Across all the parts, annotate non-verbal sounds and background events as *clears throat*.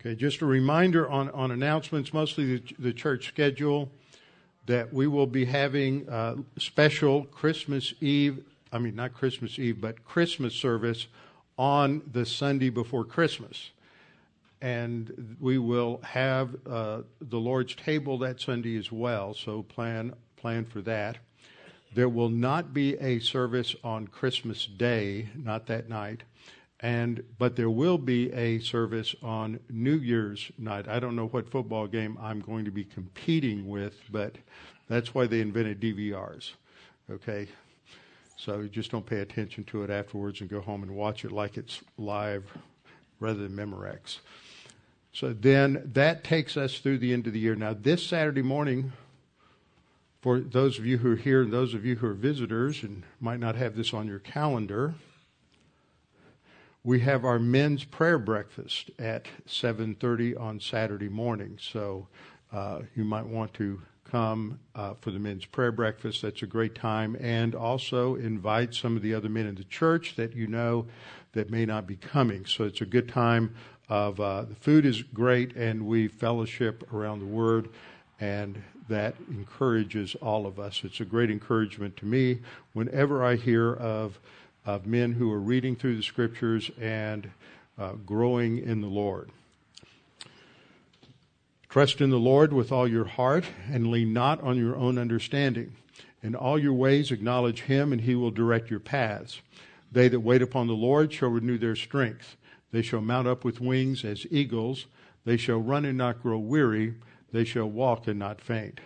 Okay, just a reminder on, on announcements, mostly the, the church schedule, that we will be having a special Christmas Eve, I mean, not Christmas Eve, but Christmas service on the Sunday before Christmas. And we will have uh, the Lord's table that Sunday as well, so plan, plan for that. There will not be a service on Christmas Day, not that night and but there will be a service on New Year's night. I don't know what football game I'm going to be competing with, but that's why they invented DVRs. Okay, so you just don't pay attention to it afterwards and go home and watch it like it's live rather than Memorex. So then that takes us through the end of the year. Now this Saturday morning. For those of you who are here and those of you who are visitors and might not have this on your calendar, we have our men's prayer breakfast at 7.30 on saturday morning so uh, you might want to come uh, for the men's prayer breakfast. That's a great time. And also invite some of the other men in the church that you know that may not be coming. So it's a good time of uh, the food is great and we fellowship around the word and that encourages all of us. It's a great encouragement to me whenever i hear of of men who are reading through the scriptures and uh, growing in the Lord. Trust in the Lord with all your heart and lean not on your own understanding. In all your ways acknowledge him and he will direct your paths. They that wait upon the Lord shall renew their strength. They shall mount up with wings as eagles. They shall run and not grow weary. They shall walk and not faint.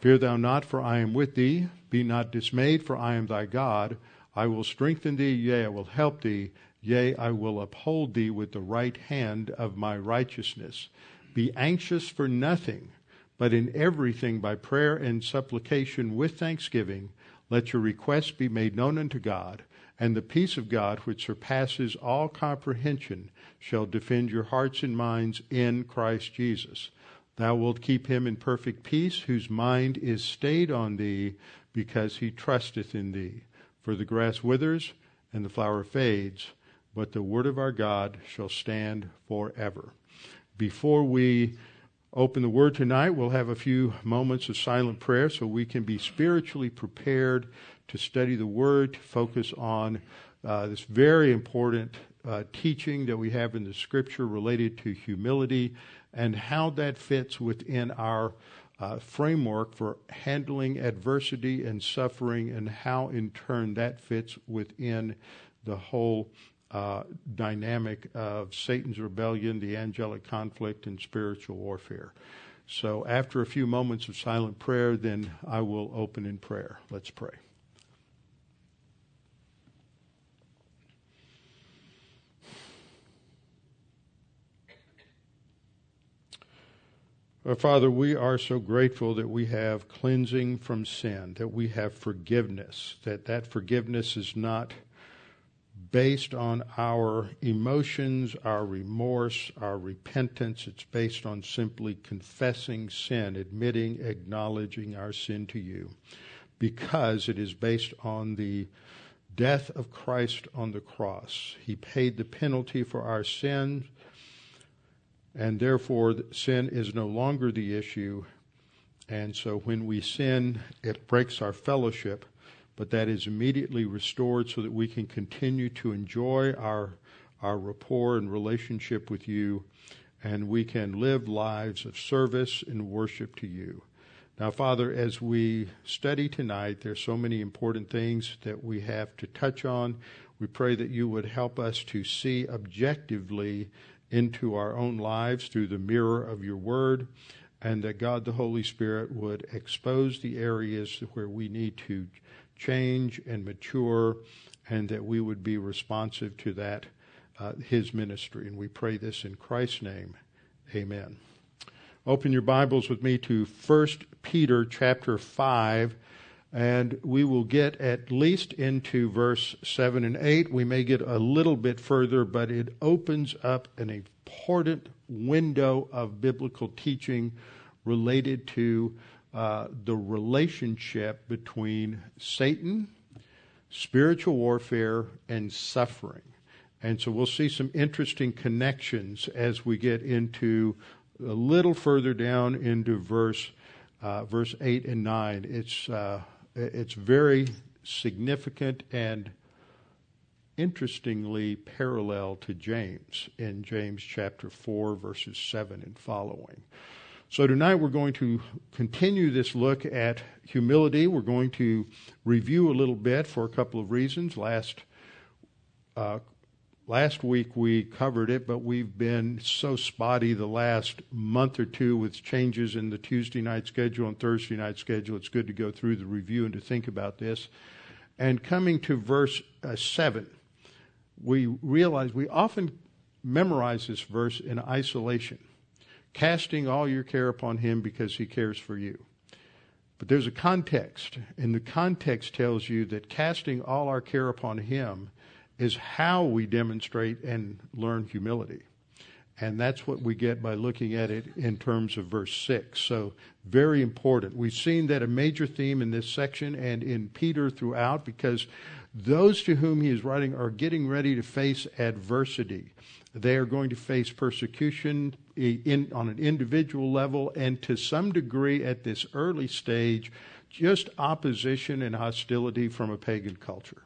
Fear thou not, for I am with thee. Be not dismayed, for I am thy God. I will strengthen thee, yea, I will help thee, yea, I will uphold thee with the right hand of my righteousness. Be anxious for nothing, but in everything by prayer and supplication with thanksgiving, let your requests be made known unto God, and the peace of God, which surpasses all comprehension, shall defend your hearts and minds in Christ Jesus. Thou wilt keep him in perfect peace, whose mind is stayed on thee, because he trusteth in thee. For the grass withers and the flower fades, but the word of our God shall stand forever. Before we open the word tonight, we'll have a few moments of silent prayer so we can be spiritually prepared to study the word, to focus on uh, this very important uh, teaching that we have in the scripture related to humility and how that fits within our uh, framework for handling adversity and suffering, and how in turn that fits within the whole uh, dynamic of Satan's rebellion, the angelic conflict, and spiritual warfare. So, after a few moments of silent prayer, then I will open in prayer. Let's pray. Father, we are so grateful that we have cleansing from sin, that we have forgiveness, that that forgiveness is not based on our emotions, our remorse, our repentance. It's based on simply confessing sin, admitting, acknowledging our sin to you, because it is based on the death of Christ on the cross. He paid the penalty for our sins and therefore sin is no longer the issue. And so when we sin, it breaks our fellowship, but that is immediately restored so that we can continue to enjoy our, our rapport and relationship with you, and we can live lives of service and worship to you. Now, Father, as we study tonight, there's so many important things that we have to touch on. We pray that you would help us to see objectively into our own lives through the mirror of your word, and that God the Holy Spirit would expose the areas where we need to change and mature, and that we would be responsive to that, uh, his ministry. And we pray this in Christ's name. Amen. Open your Bibles with me to 1 Peter chapter 5 and we will get at least into verse 7 and 8. We may get a little bit further, but it opens up an important window of biblical teaching related to uh, the relationship between Satan, spiritual warfare, and suffering. And so we'll see some interesting connections as we get into a little further down into verse uh, verse eight and nine. It's uh, it's very significant and interestingly parallel to James in James chapter 4, verses 7 and following. So tonight we're going to continue this look at humility. We're going to review a little bit for a couple of reasons. Last uh, last week we covered it, but we've been so spotty the last month or two with changes in the Tuesday night schedule and Thursday night schedule. It's good to go through the review and to think about this. And coming to verse uh, 7, we realize we often memorize this verse in isolation, casting all your care upon him because he cares for you. But there's a context, and the context tells you that casting all our care upon him is how we demonstrate and learn humility. And that's what we get by looking at it in terms of verse 6. So, very important. We've seen that a major theme in this section and in Peter throughout because those to whom he is writing are getting ready to face adversity. They are going to face persecution in, on an individual level and to some degree at this early stage, just opposition and hostility from a pagan culture.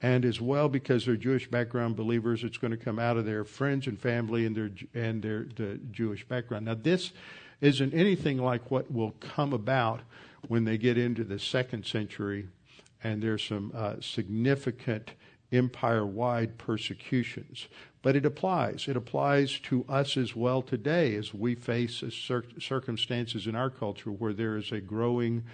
And as well, because they're Jewish background believers, it's going to come out of their friends and family and their and their the Jewish background. Now, this isn't anything like what will come about when they get into the second century and there's some uh, significant empire wide persecutions. But it applies. It applies to us as well today as we face circumstances in our culture where there is a growing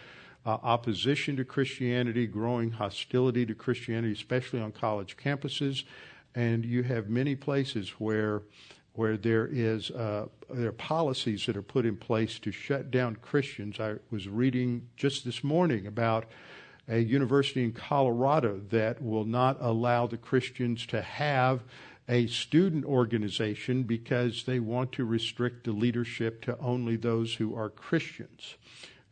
uh, opposition to Christianity, growing hostility to Christianity, especially on college campuses. And you have many places where where there is uh, there are policies that are put in place to shut down Christians. I was reading just this morning about a university in Colorado that will not allow the Christians to have a student organization because they want to restrict the leadership to only those who are Christians.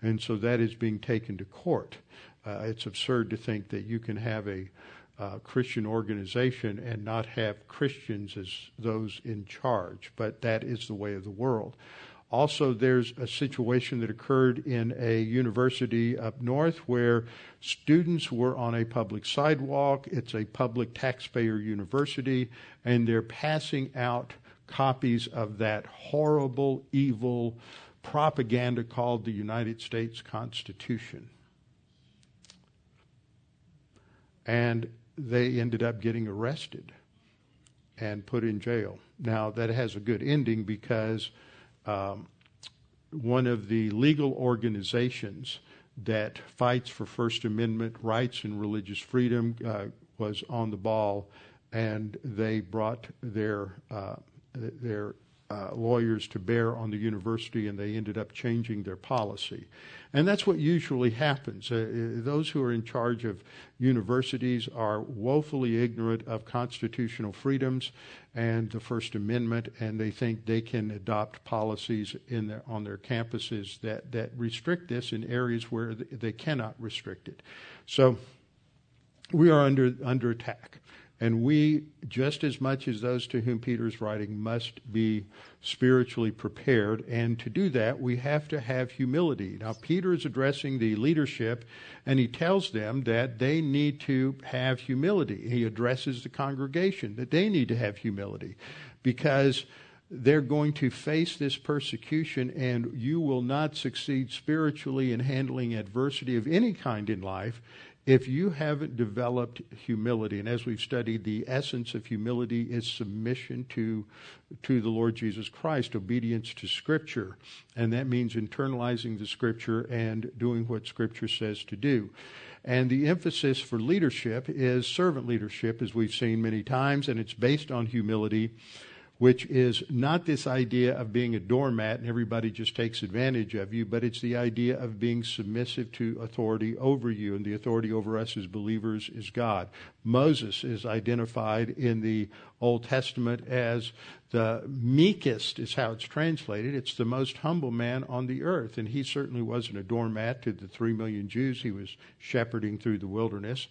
And so that is being taken to court. Uh, it's absurd to think that you can have a uh, Christian organization and not have Christians as those in charge, but that is the way of the world. Also, there's a situation that occurred in a university up north where students were on a public sidewalk. It's a public taxpayer university, and they're passing out copies of that horrible, evil propaganda called the United States Constitution. And they ended up getting arrested and put in jail. Now, that has a good ending because um, one of the legal organizations that fights for First Amendment rights and religious freedom uh, was on the ball, and they brought their uh, their uh, lawyers to bear on the university, and they ended up changing their policy. And that's what usually happens. Uh, uh, those who are in charge of universities are woefully ignorant of constitutional freedoms and the First Amendment, and they think they can adopt policies in their, on their campuses that, that restrict this in areas where they cannot restrict it. So we are under, under attack. And we, just as much as those to whom Peter is writing, must be spiritually prepared. And to do that, we have to have humility. Now, Peter is addressing the leadership, and he tells them that they need to have humility. He addresses the congregation that they need to have humility because they're going to face this persecution, and you will not succeed spiritually in handling adversity of any kind in life if you haven't developed humility, and as we've studied, the essence of humility is submission to, to the Lord Jesus Christ, obedience to Scripture. And that means internalizing the Scripture and doing what Scripture says to do. And the emphasis for leadership is servant leadership, as we've seen many times, and it's based on humility which is not this idea of being a doormat and everybody just takes advantage of you, but it's the idea of being submissive to authority over you. And the authority over us as believers is God. Moses is identified in the Old Testament as the meekest, is how it's translated. It's the most humble man on the earth. And he certainly wasn't a doormat to the three million Jews he was shepherding through the wilderness.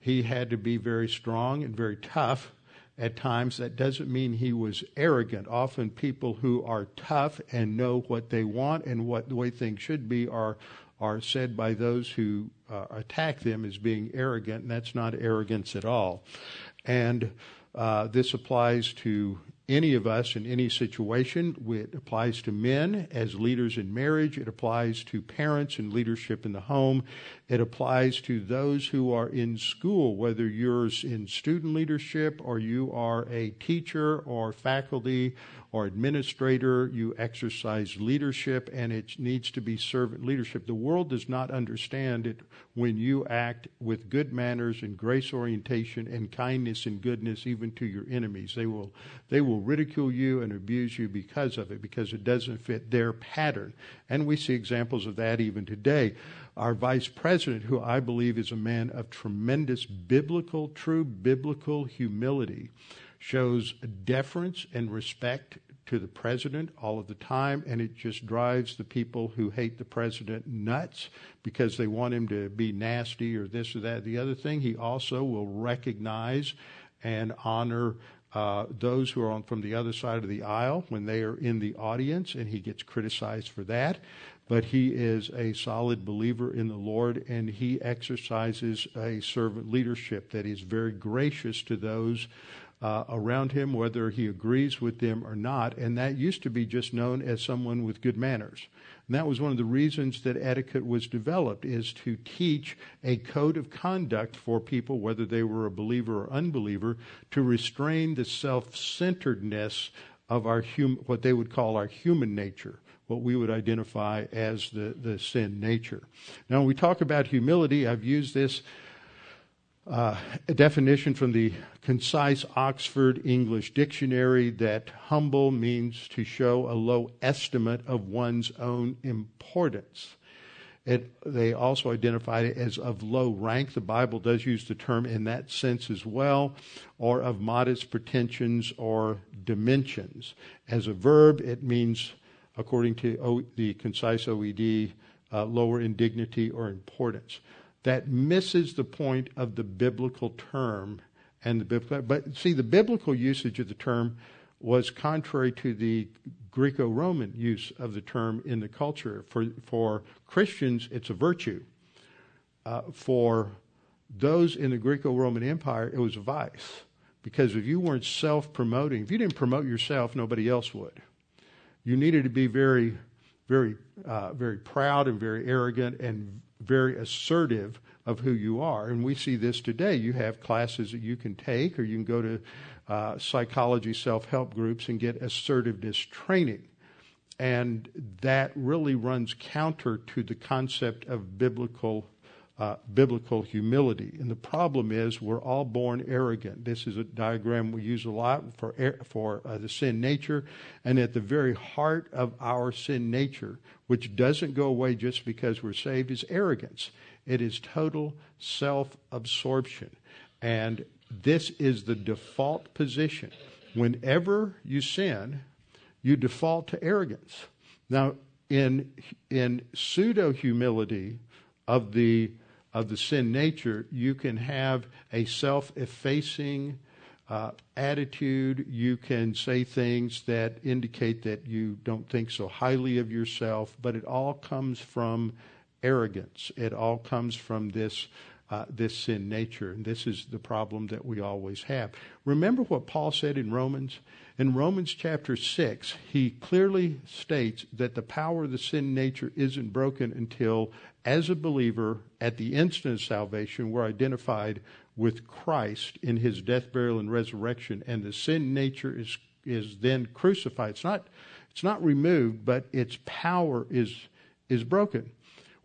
He had to be very strong and very tough at times. That doesn't mean he was arrogant. Often people who are tough and know what they want and what the way things should be are are said by those who uh, attack them as being arrogant, and that's not arrogance at all. And uh, this applies to any of us in any situation. It applies to men as leaders in marriage. It applies to parents and leadership in the home. It applies to those who are in school, whether you're in student leadership or you are a teacher or faculty or administrator, you exercise leadership, and it needs to be servant leadership. The world does not understand it when you act with good manners and grace orientation and kindness and goodness even to your enemies. They will they will ridicule you and abuse you because of it, because it doesn't fit their pattern. And we see examples of that even today. Our vice president, who I believe is a man of tremendous biblical, true biblical humility, shows deference and respect to the president all of the time, and it just drives the people who hate the president nuts because they want him to be nasty or this or that. The other thing, he also will recognize and honor uh, those who are on from the other side of the aisle when they are in the audience, and he gets criticized for that. But he is a solid believer in the Lord, and he exercises a servant leadership that is very gracious to those uh, around him, whether he agrees with them or not. And that used to be just known as someone with good manners. And that was one of the reasons that etiquette was developed, is to teach a code of conduct for people, whether they were a believer or unbeliever, to restrain the self-centeredness of our hum- what they would call our human nature what we would identify as the, the sin nature. Now, when we talk about humility, I've used this uh, a definition from the concise Oxford English Dictionary that humble means to show a low estimate of one's own importance. It, they also identify it as of low rank. The Bible does use the term in that sense as well, or of modest pretensions or dimensions. As a verb, it means, according to o, the concise OED, uh, lower in dignity or importance that misses the point of the biblical term and the biblical. But see, the biblical usage of the term was contrary to the Greco-Roman use of the term in the culture. For for Christians, it's a virtue. Uh, for those in the Greco-Roman Empire, it was a vice because if you weren't self-promoting, if you didn't promote yourself, nobody else would. You needed to be very, very, uh, very proud and very arrogant and very assertive of who you are. And we see this today. You have classes that you can take, or you can go to uh, psychology self help groups and get assertiveness training. And that really runs counter to the concept of biblical uh, biblical humility. And the problem is we're all born arrogant. This is a diagram we use a lot for for uh, the sin nature, and at the very heart of our sin nature, which doesn't go away just because we're saved, is arrogance. It is total self-absorption, and this is the default position. Whenever you sin, you default to arrogance. Now, in in pseudo humility of the of the sin nature, you can have a self effacing uh, attitude. You can say things that indicate that you don't think so highly of yourself, but it all comes from arrogance. It all comes from this. Uh, this sin nature, and this is the problem that we always have. Remember what Paul said in Romans? In Romans chapter 6, he clearly states that the power of the sin nature isn't broken until as a believer, at the instant of salvation, we're identified with Christ in his death, burial, and resurrection, and the sin nature is, is then crucified. It's not, it's not removed, but its power is, is broken.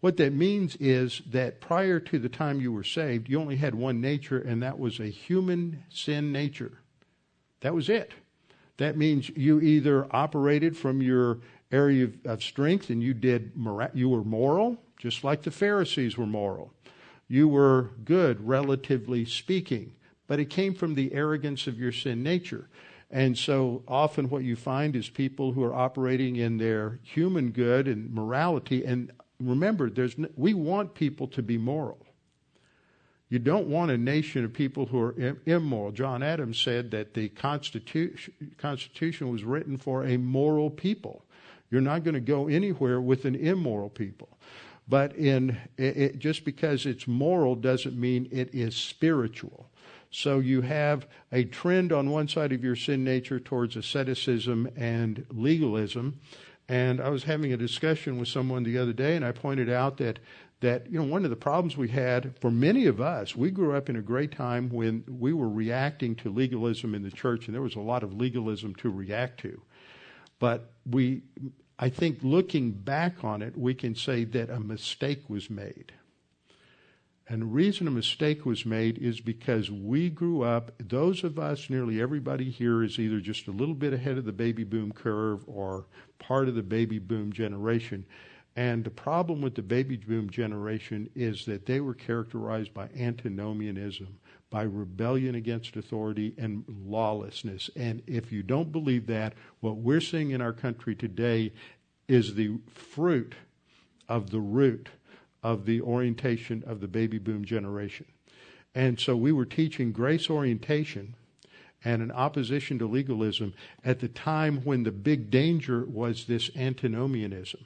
What that means is that prior to the time you were saved, you only had one nature, and that was a human sin nature. That was it. That means you either operated from your area of, of strength and you did you were moral just like the Pharisees were moral. You were good, relatively speaking, but it came from the arrogance of your sin nature. And so often what you find is people who are operating in their human good and morality. And remember, there's, we want people to be moral. You don't want a nation of people who are immoral. John Adams said that the Constitution was written for a moral people. You're not going to go anywhere with an immoral people. But in it, it, just because it's moral doesn't mean it is spiritual. So you have a trend on one side of your sin nature towards asceticism and legalism. And I was having a discussion with someone the other day, and I pointed out that that you know one of the problems we had for many of us, we grew up in a great time when we were reacting to legalism in the church, and there was a lot of legalism to react to. But we, I think, looking back on it, we can say that a mistake was made. And the reason a mistake was made is because we grew up, those of us, nearly everybody here is either just a little bit ahead of the baby boom curve or part of the baby boom generation. And the problem with the baby boom generation is that they were characterized by antinomianism, by rebellion against authority and lawlessness. And if you don't believe that, what we're seeing in our country today is the fruit of the root of the orientation of the baby boom generation. And so we were teaching grace orientation and an opposition to legalism at the time when the big danger was this antinomianism.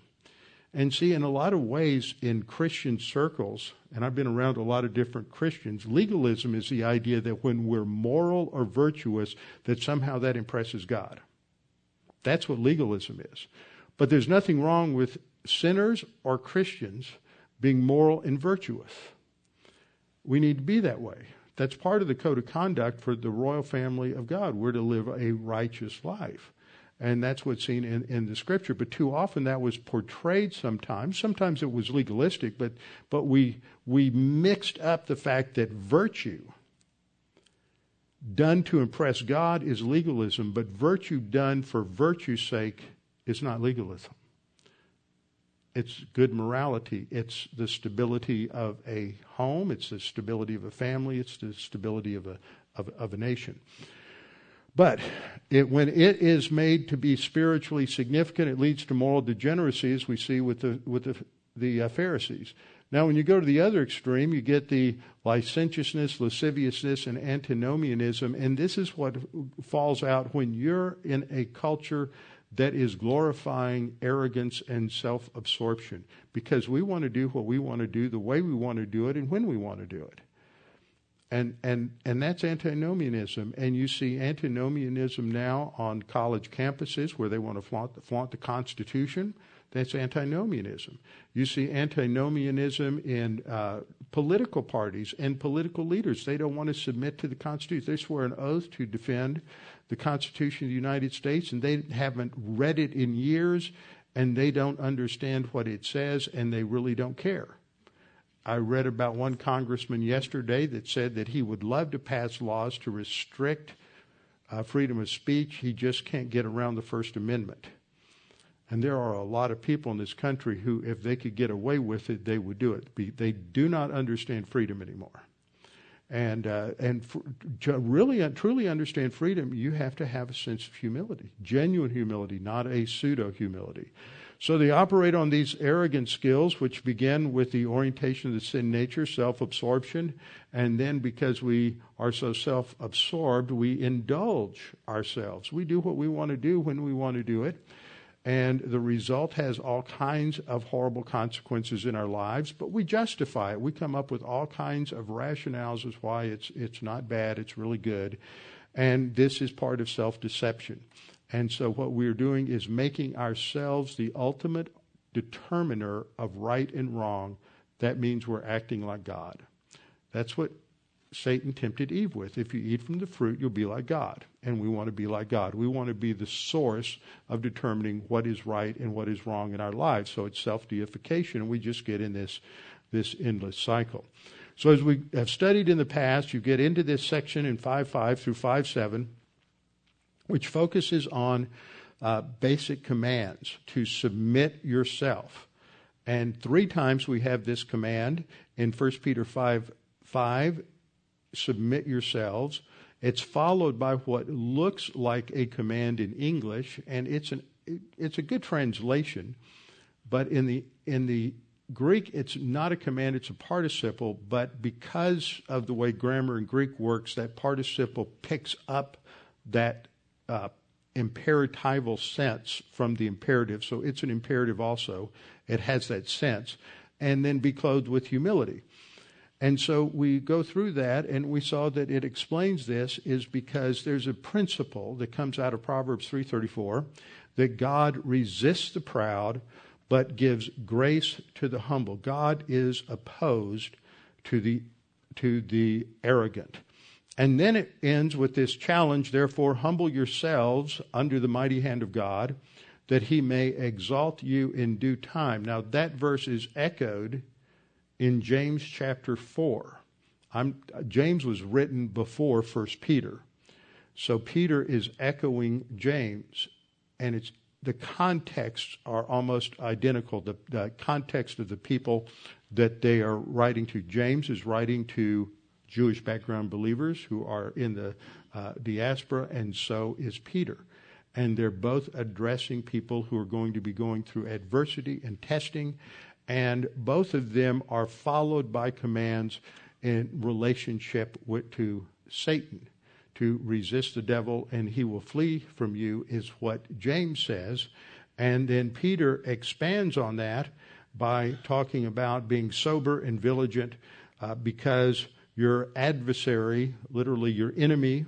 And see, in a lot of ways, in Christian circles, and I've been around a lot of different Christians, legalism is the idea that when we're moral or virtuous, that somehow that impresses God. That's what legalism is. But there's nothing wrong with sinners or Christians being moral and virtuous. We need to be that way. That's part of the code of conduct for the royal family of God. We're to live a righteous life. And that's what's seen in, in the scripture. But too often that was portrayed sometimes. Sometimes it was legalistic, but, but we, we mixed up the fact that virtue done to impress God is legalism, but virtue done for virtue's sake is not legalism. It's good morality. It's the stability of a home. It's the stability of a family. It's the stability of a, of, of a nation. But it, when it is made to be spiritually significant, it leads to moral degeneracy, as we see with the, with the, the uh, Pharisees. Now, when you go to the other extreme, you get the licentiousness, lasciviousness, and antinomianism. And this is what falls out when you're in a culture that is glorifying arrogance and self absorption because we want to do what we want to do the way we want to do it and when we want to do it. And, and, and that's antinomianism. And you see antinomianism now on college campuses where they want to flaunt, flaunt the Constitution. That's antinomianism. You see antinomianism in uh, political parties and political leaders. They don't want to submit to the Constitution. They swear an oath to defend the Constitution of the United States, and they haven't read it in years, and they don't understand what it says, and they really don't care. I read about one congressman yesterday that said that he would love to pass laws to restrict uh, freedom of speech. He just can't get around the First Amendment. And there are a lot of people in this country who, if they could get away with it, they would do it. They do not understand freedom anymore. And uh, and for, to really uh, truly understand freedom, you have to have a sense of humility, genuine humility, not a pseudo humility. So they operate on these arrogant skills, which begin with the orientation of the sin nature, self absorption, and then because we are so self absorbed, we indulge ourselves. We do what we want to do when we want to do it. And the result has all kinds of horrible consequences in our lives, but we justify it. We come up with all kinds of rationales as why it's, it's not bad, it's really good. And this is part of self deception. And so what we're doing is making ourselves the ultimate determiner of right and wrong. That means we're acting like God. That's what Satan tempted Eve with. If you eat from the fruit, you'll be like God. And we want to be like God. We want to be the source of determining what is right and what is wrong in our lives. So it's self deification, and we just get in this, this endless cycle. So as we have studied in the past, you get into this section in 5 5 through 5.7, which focuses on uh, basic commands to submit yourself. And three times we have this command in 1 Peter 5 5 submit yourselves. It's followed by what looks like a command in English, and it's an it's a good translation, but in the in the Greek, it's not a command, it's a participle, but because of the way grammar in Greek works, that participle picks up that uh, imperatival sense from the imperative. So it's an imperative also. It has that sense. And then be clothed with humility. And so we go through that and we saw that it explains this is because there's a principle that comes out of Proverbs 334 that God resists the proud but gives grace to the humble. God is opposed to the to the arrogant. And then it ends with this challenge, therefore humble yourselves under the mighty hand of God that he may exalt you in due time. Now that verse is echoed in James chapter 4. I'm, James was written before 1 Peter. So Peter is echoing James, and it's the contexts are almost identical. The, the, context of the people that they are writing to. James is writing to Jewish background believers who are in the uh, diaspora, and so is Peter. And they're both addressing people who are going to be going through adversity and testing, and both of them are followed by commands in relationship with, to Satan to resist the devil and he will flee from you, is what James says. And then Peter expands on that by talking about being sober and vigilant uh, because your adversary, literally your enemy,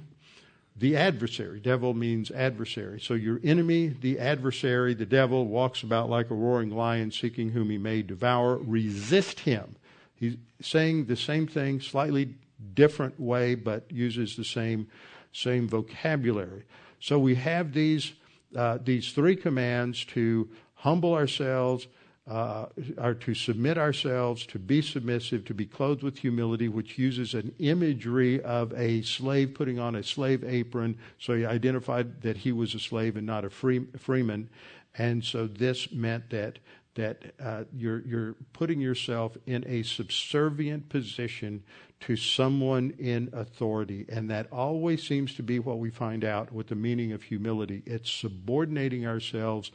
the adversary, devil means adversary. So your enemy, the adversary, the devil, walks about like a roaring lion seeking whom he may devour. Resist him. He's saying the same thing, slightly different way, but uses the same same vocabulary. So we have these uh, these three commands to humble ourselves, uh, are to submit ourselves, to be submissive, to be clothed with humility, which uses an imagery of a slave putting on a slave apron. So he identified that he was a slave and not a free, freeman, and so this meant that that uh, you're, you're putting yourself in a subservient position to someone in authority. And that always seems to be what we find out with the meaning of humility. It's subordinating ourselves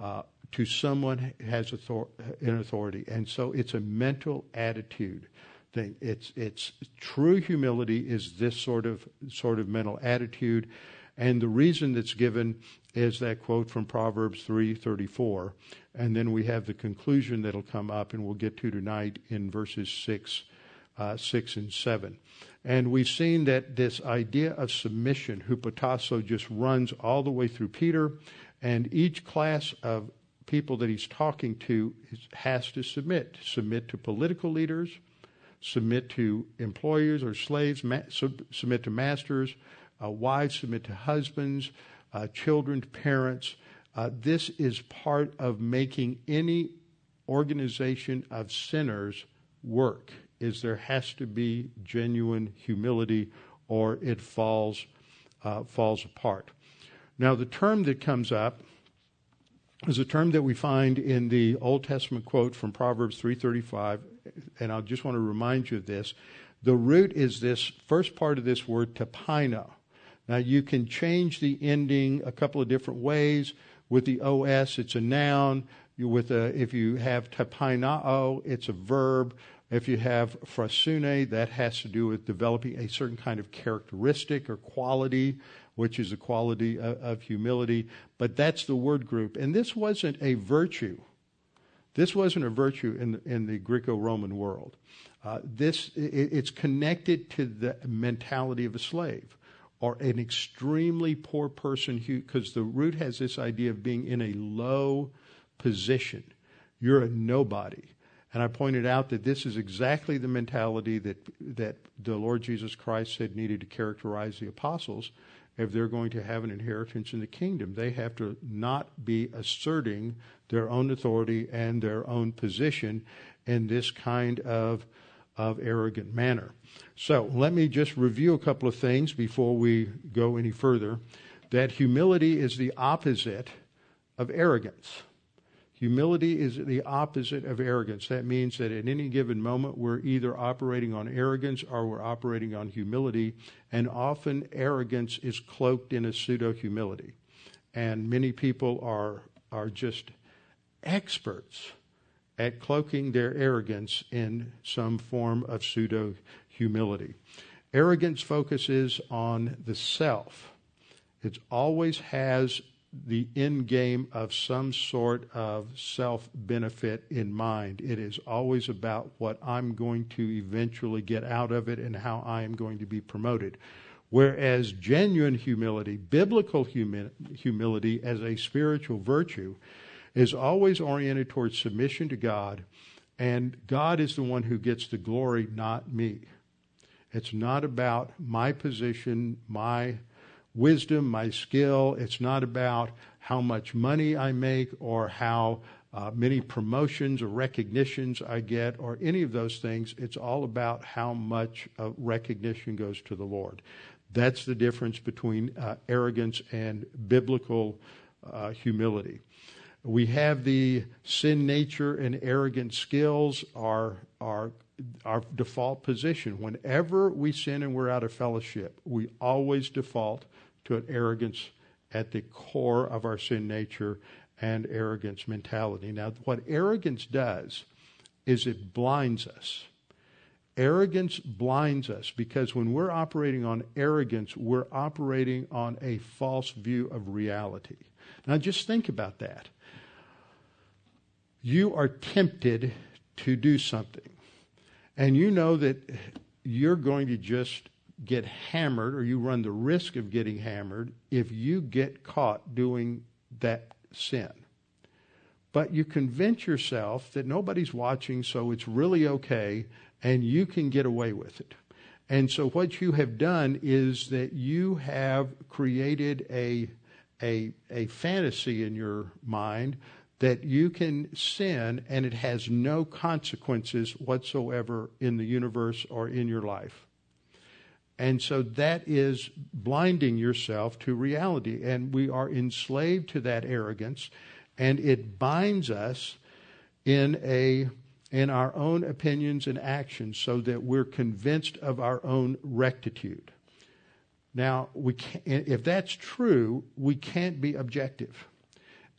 uh, to someone has author- authority. And so it's a mental attitude thing. It's, it's true humility is this sort of, sort of mental attitude. And the reason that's given is that quote from Proverbs 3:34, and then we have the conclusion that'll come up, and we'll get to tonight in verses six, uh, six and seven. And we've seen that this idea of submission, hupotasso, just runs all the way through Peter, and each class of people that he's talking to has to submit. Submit to political leaders, submit to employers or slaves, ma- submit to masters, uh, wives submit to husbands, uh, children to parents. Uh, this is part of making any organization of sinners work. Is there has to be genuine humility, or it falls uh, falls apart. Now, the term that comes up is a term that we find in the Old Testament quote from Proverbs 3:35, and I just want to remind you of this. The root is this first part of this word tapino, now you can change the ending a couple of different ways. With the os, it's a noun. With a, if you have tapainao, it's a verb. If you have frasune, that has to do with developing a certain kind of characteristic or quality, which is a quality of, of humility. But that's the word group. And this wasn't a virtue. This wasn't a virtue in, in the Greco-Roman world. Uh, this it, it's connected to the mentality of a slave or an extremely poor person because the root has this idea of being in a low position. You're a nobody. And I pointed out that this is exactly the mentality that that the Lord Jesus Christ said needed to characterize the apostles if they're going to have an inheritance in the kingdom. They have to not be asserting their own authority and their own position in this kind of of arrogant manner. So let me just review a couple of things before we go any further. That humility is the opposite of arrogance. Humility is the opposite of arrogance. That means that at any given moment we're either operating on arrogance or we're operating on humility, and often arrogance is cloaked in a pseudo humility. And many people are, are just experts at cloaking their arrogance in some form of pseudo humility. Arrogance focuses on the self. It always has the end game of some sort of self benefit in mind. It is always about what I'm going to eventually get out of it and how I am going to be promoted. Whereas genuine humility, biblical humi- humility as a spiritual virtue, is always oriented towards submission to God, and God is the one who gets the glory, not me. It's not about my position, my wisdom, my skill. It's not about how much money I make or how uh, many promotions or recognitions I get or any of those things. It's all about how much uh, recognition goes to the Lord. That's the difference between uh, arrogance and biblical uh, humility. We have the sin nature and arrogant skills are, are our default position. Whenever we sin and we're out of fellowship, we always default to an arrogance at the core of our sin nature and arrogance mentality. Now, what arrogance does is it blinds us. Arrogance blinds us because when we're operating on arrogance, we're operating on a false view of reality. Now, just think about that. You are tempted to do something, and you know that you're going to just get hammered or you run the risk of getting hammered if you get caught doing that sin. But you convince yourself that nobody's watching, so it's really okay, and you can get away with it. And so what you have done is that you have created a, a, a fantasy in your mind that you can sin and it has no consequences whatsoever in the universe or in your life. And so that is blinding yourself to reality. And we are enslaved to that arrogance, and it binds us in a in our own opinions and actions so that we're convinced of our own rectitude. Now, we if that's true, we can't be objective.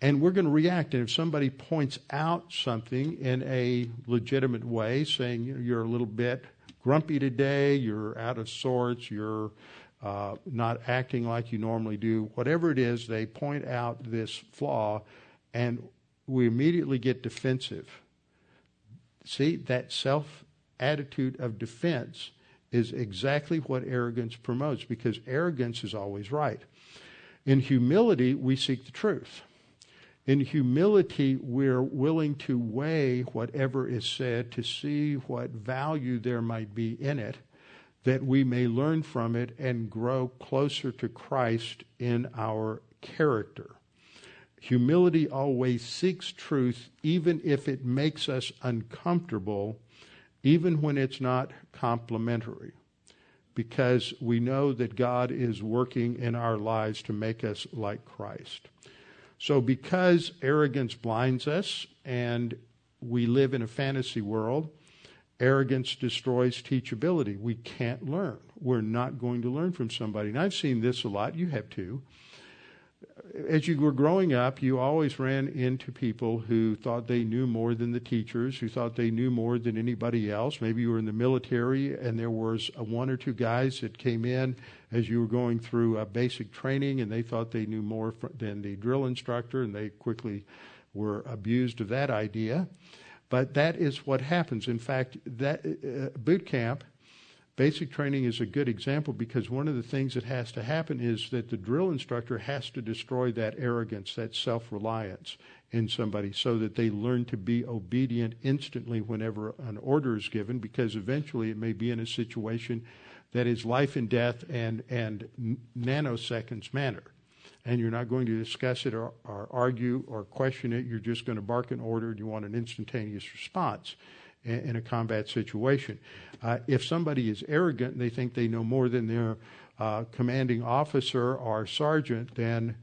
And we're going to react. And if somebody points out something in a legitimate way, saying you know, you're a little bit grumpy today, you're out of sorts, you're uh, not acting like you normally do, whatever it is, they point out this flaw, and we immediately get defensive. See, that self attitude of defense is exactly what arrogance promotes because arrogance is always right. In humility, we seek the truth. In humility, we're willing to weigh whatever is said to see what value there might be in it, that we may learn from it and grow closer to Christ in our character. Humility always seeks truth, even if it makes us uncomfortable, even when it's not complimentary, because we know that God is working in our lives to make us like Christ. So, because arrogance blinds us and we live in a fantasy world, arrogance destroys teachability. We can't learn. We're not going to learn from somebody. And I've seen this a lot. You have too as you were growing up, you always ran into people who thought they knew more than the teachers, who thought they knew more than anybody else. Maybe you were in the military and there was one or two guys that came in as you were going through basic training and they thought they knew more than the drill instructor and they quickly were abused of that idea. But that is what happens. In fact, that uh, boot camp Basic training is a good example because one of the things that has to happen is that the drill instructor has to destroy that arrogance, that self reliance in somebody so that they learn to be obedient instantly whenever an order is given because eventually it may be in a situation that is life and death and, and nanoseconds matter. And you're not going to discuss it or, or argue or question it. You're just going to bark an order and you want an instantaneous response in a combat situation. Uh, if somebody is arrogant and they think they know more than their uh, commanding officer or sergeant, then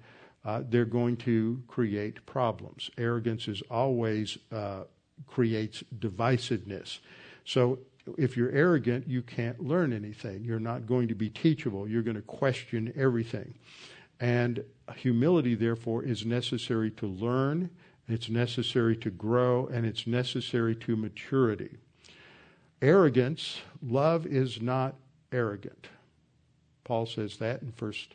uh, they're going to create problems. Arrogance is always uh, creates divisiveness. So if you're arrogant, you can't learn anything. You're not going to be teachable. You're going to question everything. And humility, therefore, is necessary to learn it's necessary to grow, and it's necessary to maturity. Arrogance, love is not arrogant. Paul says that in First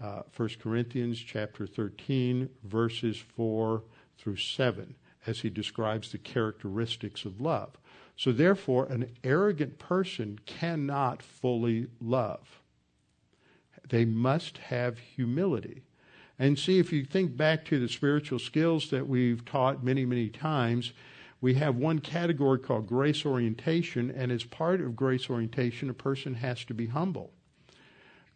uh, 1 Corinthians chapter 13, verses 4 through 7, as he describes the characteristics of love. So, therefore, an arrogant person cannot fully love. They must have humility. And see, if you think back to the spiritual skills that we've taught many, many times, we have one category called grace orientation, and as part of grace orientation, a person has to be humble.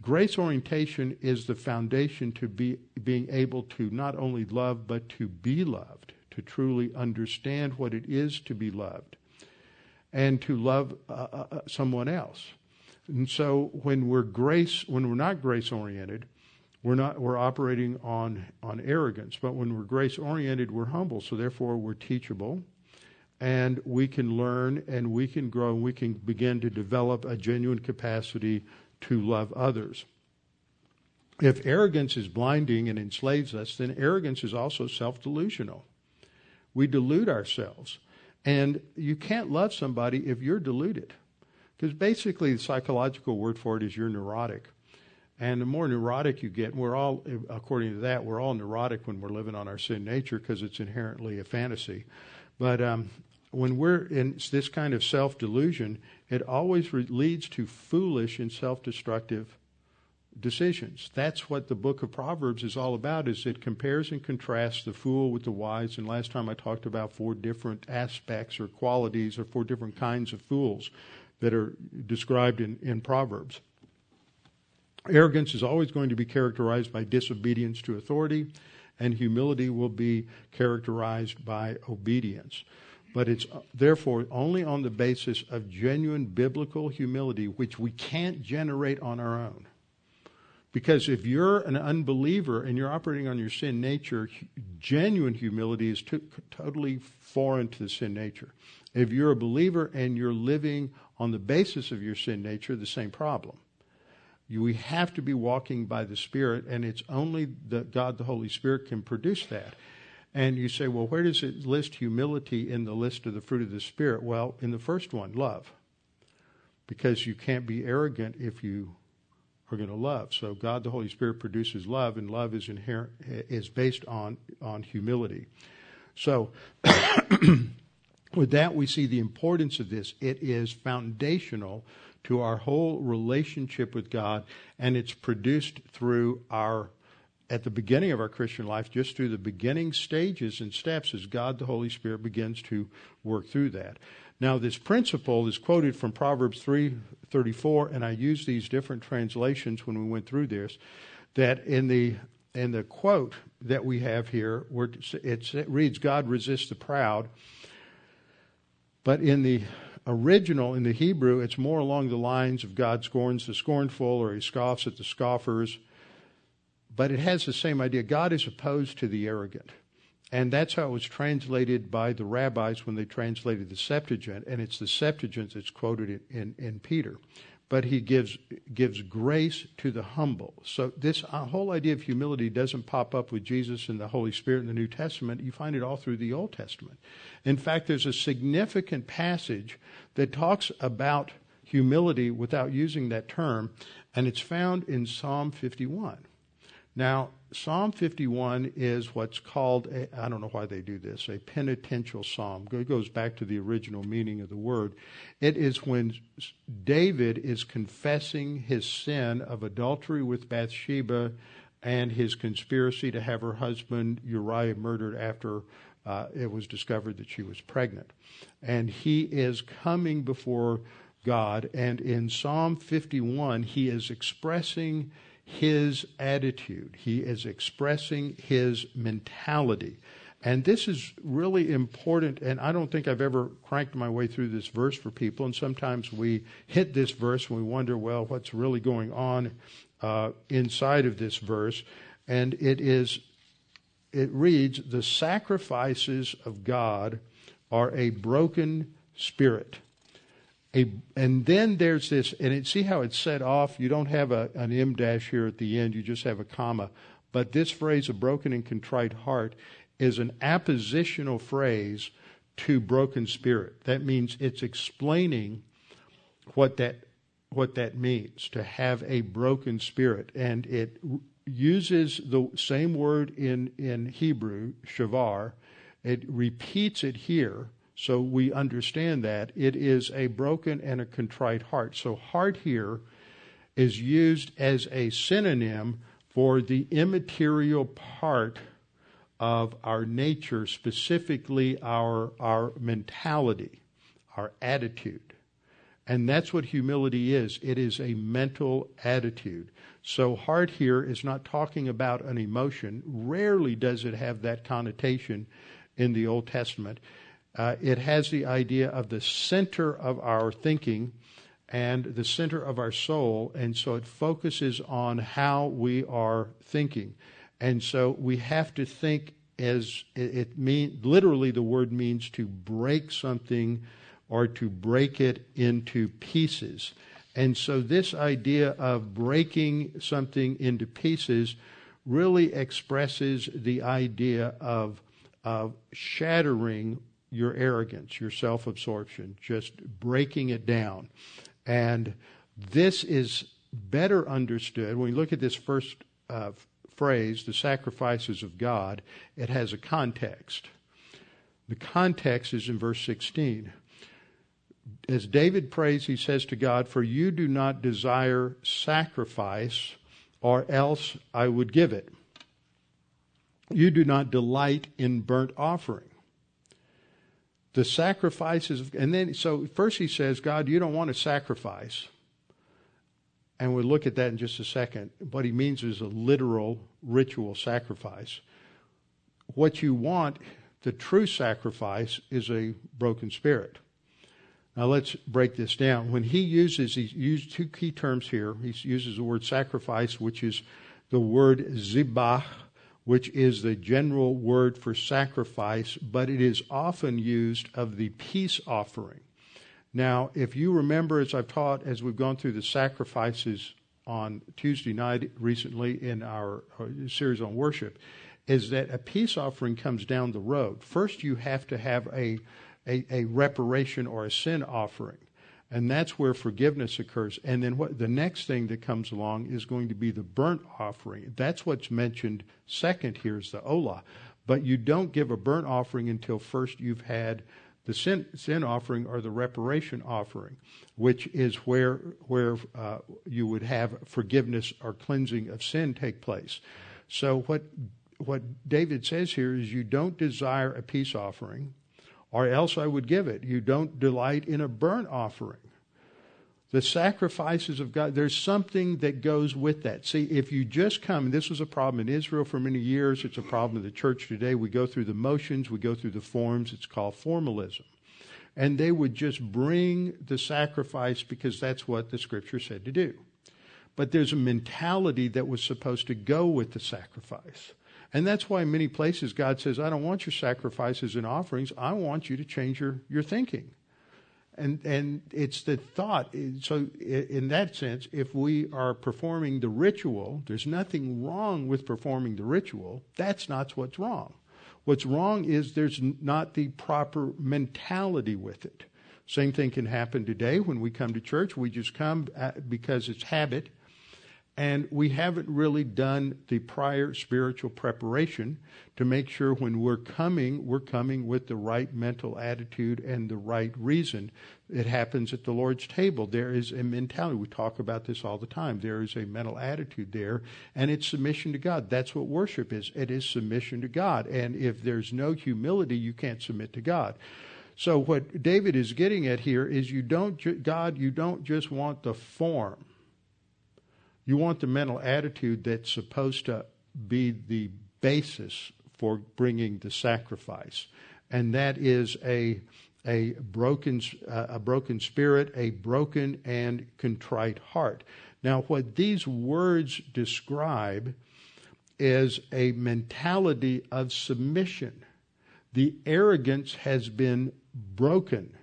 Grace orientation is the foundation to be, being able to not only love, but to be loved, to truly understand what it is to be loved, and to love uh, uh, uh someone else. And so when we're grace, when we're not grace oriented, we're not we're operating on on arrogance. But when we're grace oriented, we're humble. So therefore, we're teachable, and we can learn, and we can grow, and we can begin to develop a genuine capacity to love others. If arrogance is blinding and enslaves us, then arrogance is also self delusional. We delude ourselves. And you can't love somebody if you're deluded. Because basically, the psychological word for it is you're neurotic. And the more neurotic you get, we're all, according to that, we're all neurotic when we're living on our sin nature because it's inherently a fantasy. But um, when we're in this kind of self delusion, it always re- leads to foolish and self destructive decisions. That's what the book of Proverbs is all about is it compares and contrasts the fool with the wise and last time I talked about four different aspects or qualities or four different kinds of fools that are described in, in Proverbs. Arrogance is always going to be characterized by disobedience to authority and humility will be characterized by obedience but it's uh, therefore only on the basis of genuine biblical humility, which we can't generate on our own. Because if you're an unbeliever and you're operating on your sin nature, genuine humility is to, totally foreign to the sin nature. If you're a believer and you're living on the basis of your sin nature, the same problem. You, we have to be walking by the Spirit, and it's only that God the Holy Spirit can produce that. And you say, well, where does it list humility in the list of the fruit of the Spirit? Well, in the first one, love. Because you can't be arrogant if you are going to love. So God the Holy Spirit produces love, and love is inherent is based on on humility. So *clears throat* with that we see the importance of this. It is foundational to our whole relationship with God, and it's produced through our at the beginning of our Christian life, just through the beginning stages and steps as God the Holy Spirit begins to work through that. Now, this principle is quoted from Proverbs 3:34, and I used these different translations when we went through this. That in the in the quote that we have here, where it reads, "God resists the proud," but in the original, in the Hebrew, it's more along the lines of God scorns the scornful, or He scoffs at the scoffers but it has the same idea. God is opposed to the arrogant. And that's how it was translated by the rabbis when they translated the Septuagint. And it's the Septuagint that's quoted in, in, in Peter. But he gives, gives grace to the humble. So this uh, whole idea of humility doesn't pop up with Jesus and the Holy Spirit in the New Testament. You find it all through the Old Testament. In fact, there's a significant passage that talks about humility without using that term, and it's found in Psalm 51. Now, Psalm 51 is what's called, I don't know why they do this, a penitential psalm. It goes back to the original meaning of the word. It is when David is confessing his sin of adultery with Bathsheba and his conspiracy to have her husband Uriah murdered after uh, it was discovered that she was pregnant. And he is coming before God, and in Psalm 51, he is expressing his attitude. He is expressing his mentality. And this is really important, and I don't think I've ever cranked my way through this verse for people. And sometimes we hit this verse and we wonder, well, what's really going on uh, inside of this verse? And it is, it reads, the sacrifices of God are a broken spirit a, and then there's this, and it, see how it's set off? You don't have a, an em dash here at the end, you just have a comma. But this phrase, a broken and contrite heart, is an appositional phrase to broken spirit. That means it's explaining what that what that means to have a broken spirit, and it uses the same word in in Hebrew, shavar. It repeats it here, so we understand that it is a broken and a contrite heart. So heart here is used as a synonym for the immaterial part of our nature, specifically our, our mentality, our attitude. And that's what humility is it is a mental attitude. So, heart here is not talking about an emotion. Rarely does it have that connotation in the Old Testament. Uh, it has the idea of the center of our thinking and the center of our soul, and so it focuses on how we are thinking. And so we have to think as it, it mean literally the word means to break something or to break it into pieces. And so this idea of breaking something into pieces really expresses the idea of of shattering your arrogance, your self absorption, just breaking it down. And this is better understood when you look at this first uh, phrase, the sacrifices of God, it has a context. The context is in verse 16. As David prays, he says to God, For you do not desire sacrifice, or else I would give it. You do not delight in burnt offering. The sacrifices, and then, so first he says, God, you don't want a sacrifice. And we'll look at that in just a second. What he means is a literal ritual sacrifice. What you want, the true sacrifice, is a broken spirit. Now let's break this down. When he uses, he uses two key terms here. He uses the word sacrifice, which is the word zibah, which is the general word for sacrifice, but it is often used of the peace offering. Now, if you remember, as I've taught, as we've gone through the sacrifices on Tuesday night recently in our uh, series on worship, is that a peace offering comes down the road. First, you have to have a, a, a reparation or a sin offering. And that's where forgiveness occurs. And then what the next thing that comes along is going to be the burnt offering. That's what's mentioned second here is the olah. But you don't give a burnt offering until first you've had the sin, sin offering or the reparation offering, which is where where uh, you would have forgiveness or cleansing of sin take place. So what what David says here is you don't desire a peace offering or else I would give it. You don't delight in a burnt offering. The sacrifices of God, there's something that goes with that. See, if you just come, this was a problem in Israel for many years, it's a problem in the church today. We go through the motions, we go through the forms, it's called formalism. And they would just bring the sacrifice because that's what the scripture said to do. But there's a mentality that was supposed to go with the sacrifice. And that's why in many places God says, I don't want your sacrifices and offerings. I want you to change your, your thinking. And, and it's the thought. So, in that sense, if we are performing the ritual, there's nothing wrong with performing the ritual. That's not what's wrong. What's wrong is there's not the proper mentality with it. Same thing can happen today when we come to church. We just come uh, because it's habit and we haven't really done the prior spiritual preparation to make sure when we're coming, we're coming with the right mental attitude and the right reason. It happens at the Lord's table. There is a mentality. We talk about this all the time. There is a mental attitude there, and it's submission to God. That's what worship is. It is submission to God. And if there's no humility, you can't submit to God. So what David is getting at here is you don't, God, you don't just want the form you want the mental attitude that's supposed to be the basis for bringing the sacrifice, and that is a a broken uh, a broken spirit, a broken and contrite heart. Now, what these words describe is a mentality of submission. The arrogance has been broken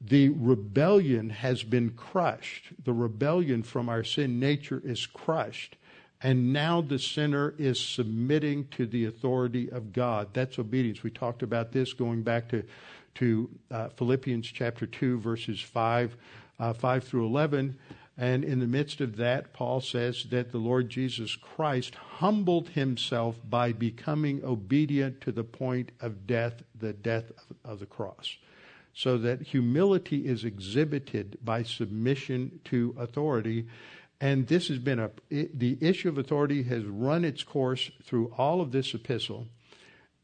the rebellion has been crushed. The rebellion from our sin nature is crushed. And now the sinner is submitting to the authority of God. That's obedience. We talked about this going back to, to uh, Philippians chapter 2, verses 5, uh, 5 through 11. And in the midst of that, Paul says that the Lord Jesus Christ humbled himself by becoming obedient to the point of death, the death of, of the cross. So that humility is exhibited by submission to authority. And this has been a, it, the issue of authority has run its course through all of this epistle.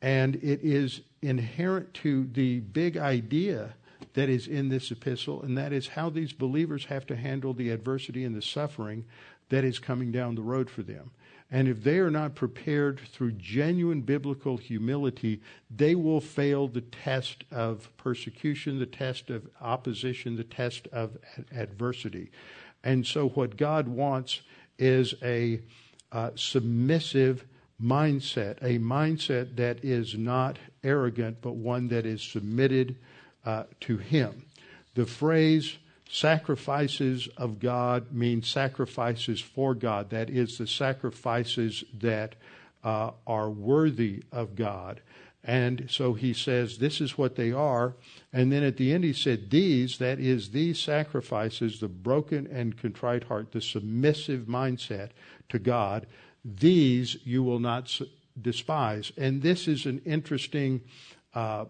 And it is inherent to the big idea that is in this epistle, and that is how these believers have to handle the adversity and the suffering that is coming down the road for them. And if they are not prepared through genuine biblical humility, they will fail the test of persecution, the test of opposition, the test of adversity. And so, what God wants is a uh, submissive mindset, a mindset that is not arrogant, but one that is submitted uh, to Him. The phrase sacrifices of God means sacrifices for God. That is, the sacrifices that uh, are worthy of God. And so he says, this is what they are. And then at the end he said, these, that is, these sacrifices, the broken and contrite heart, the submissive mindset to God, these you will not despise. And this is an interesting uh,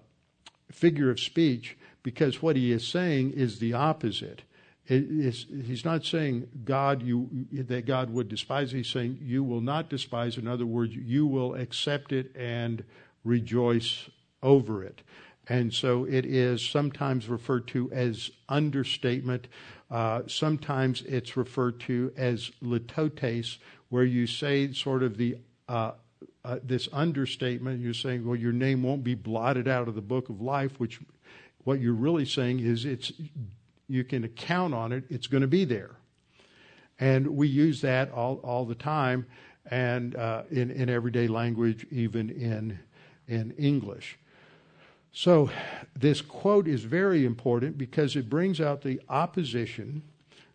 figure of speech because what he is saying is the opposite. Is, he's not saying God you that God would despise. He's saying you will not despise. In other words, you will accept it and rejoice over it. And so it is sometimes referred to as understatement. Uh, sometimes it's referred to as litotes, where you say sort of the uh, uh, this understatement. You're saying, well, your name won't be blotted out of the book of life, which what you're really saying is it's you can count on it. It's going to be there, and we use that all all the time, and uh, in in everyday language, even in in English. So, this quote is very important because it brings out the opposition